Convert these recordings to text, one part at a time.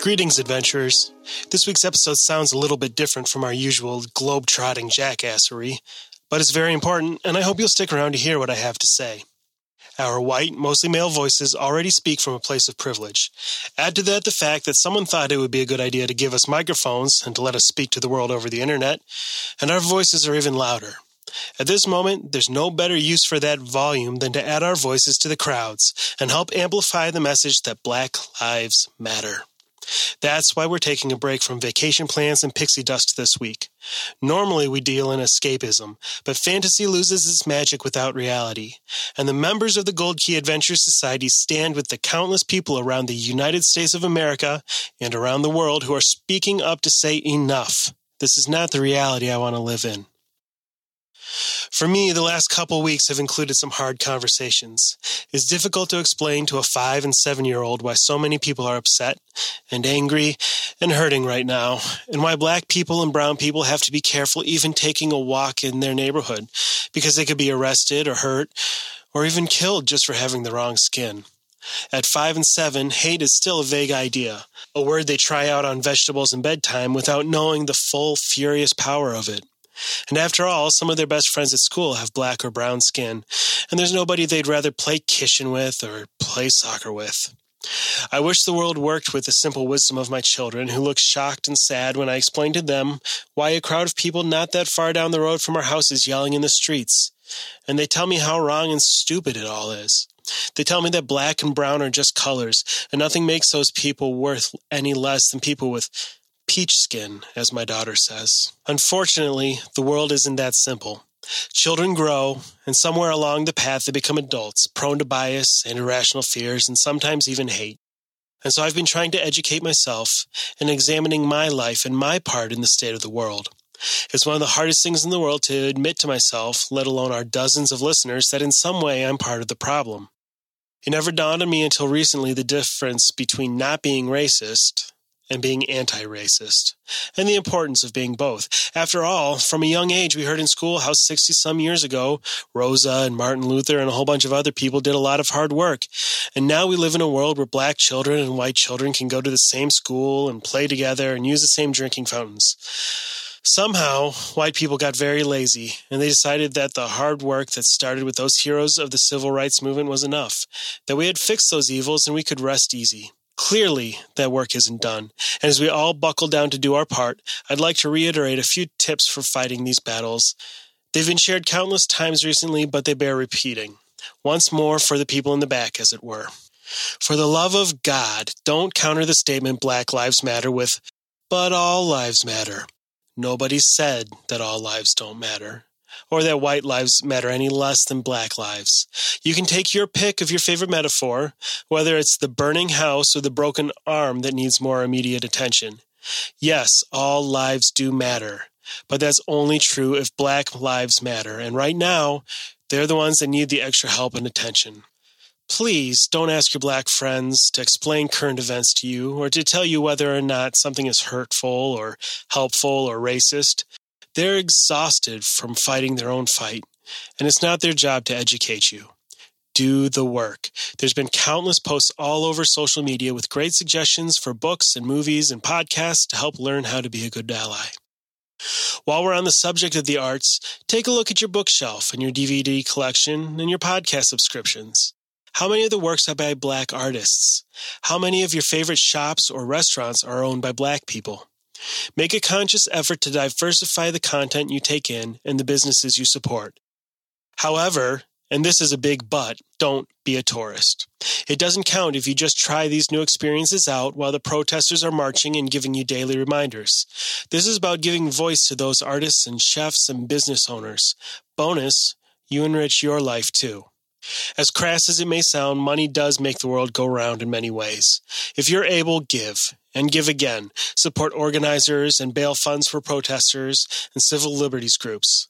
Greetings, adventurers. This week's episode sounds a little bit different from our usual globe-trotting jackassery, but it's very important, and I hope you'll stick around to hear what I have to say. Our white, mostly male voices already speak from a place of privilege. Add to that the fact that someone thought it would be a good idea to give us microphones and to let us speak to the world over the internet, and our voices are even louder. At this moment, there's no better use for that volume than to add our voices to the crowds and help amplify the message that Black Lives Matter. That's why we're taking a break from vacation plans and pixie dust this week. Normally, we deal in escapism, but fantasy loses its magic without reality. And the members of the Gold Key Adventure Society stand with the countless people around the United States of America and around the world who are speaking up to say enough. This is not the reality I want to live in. For me, the last couple weeks have included some hard conversations. It's difficult to explain to a five and seven year old why so many people are upset and angry and hurting right now, and why black people and brown people have to be careful even taking a walk in their neighborhood because they could be arrested or hurt or even killed just for having the wrong skin. At five and seven, hate is still a vague idea, a word they try out on vegetables in bedtime without knowing the full, furious power of it. And after all, some of their best friends at school have black or brown skin, and there's nobody they'd rather play kishin with or play soccer with. I wish the world worked with the simple wisdom of my children, who look shocked and sad when I explain to them why a crowd of people not that far down the road from our house is yelling in the streets. And they tell me how wrong and stupid it all is. They tell me that black and brown are just colors, and nothing makes those people worth any less than people with peach skin, as my daughter says. Unfortunately, the world isn't that simple. Children grow, and somewhere along the path they become adults, prone to bias and irrational fears, and sometimes even hate. And so I've been trying to educate myself and examining my life and my part in the state of the world. It's one of the hardest things in the world to admit to myself, let alone our dozens of listeners, that in some way I'm part of the problem. It never dawned on me until recently the difference between not being racist and being anti racist, and the importance of being both. After all, from a young age, we heard in school how 60 some years ago, Rosa and Martin Luther and a whole bunch of other people did a lot of hard work. And now we live in a world where black children and white children can go to the same school and play together and use the same drinking fountains. Somehow, white people got very lazy, and they decided that the hard work that started with those heroes of the civil rights movement was enough, that we had fixed those evils and we could rest easy. Clearly, that work isn't done. And as we all buckle down to do our part, I'd like to reiterate a few tips for fighting these battles. They've been shared countless times recently, but they bear repeating. Once more for the people in the back, as it were. For the love of God, don't counter the statement Black Lives Matter with, but all lives matter. Nobody said that all lives don't matter or that white lives matter any less than black lives. You can take your pick of your favorite metaphor, whether it's the burning house or the broken arm that needs more immediate attention. Yes, all lives do matter, but that's only true if black lives matter. And right now, they're the ones that need the extra help and attention. Please don't ask your black friends to explain current events to you or to tell you whether or not something is hurtful or helpful or racist. They're exhausted from fighting their own fight, and it's not their job to educate you. Do the work. There's been countless posts all over social media with great suggestions for books and movies and podcasts to help learn how to be a good ally. While we're on the subject of the arts, take a look at your bookshelf and your DVD collection and your podcast subscriptions. How many of the works are by black artists? How many of your favorite shops or restaurants are owned by black people? Make a conscious effort to diversify the content you take in and the businesses you support. However, and this is a big but, don't be a tourist. It doesn't count if you just try these new experiences out while the protesters are marching and giving you daily reminders. This is about giving voice to those artists and chefs and business owners. Bonus, you enrich your life too. As crass as it may sound, money does make the world go round in many ways. If you're able, give and give again. Support organizers and bail funds for protesters and civil liberties groups.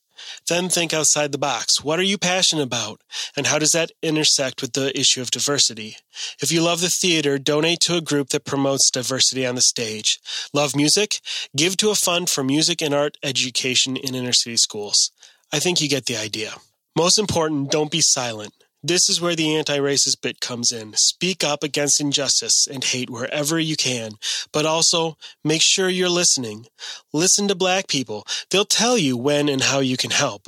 Then think outside the box. What are you passionate about? And how does that intersect with the issue of diversity? If you love the theater, donate to a group that promotes diversity on the stage. Love music? Give to a fund for music and art education in inner city schools. I think you get the idea. Most important, don't be silent. This is where the anti racist bit comes in. Speak up against injustice and hate wherever you can, but also make sure you're listening. Listen to black people. They'll tell you when and how you can help.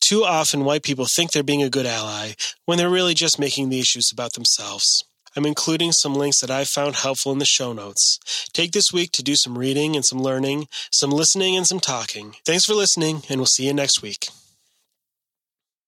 Too often, white people think they're being a good ally when they're really just making the issues about themselves. I'm including some links that I've found helpful in the show notes. Take this week to do some reading and some learning, some listening and some talking. Thanks for listening, and we'll see you next week.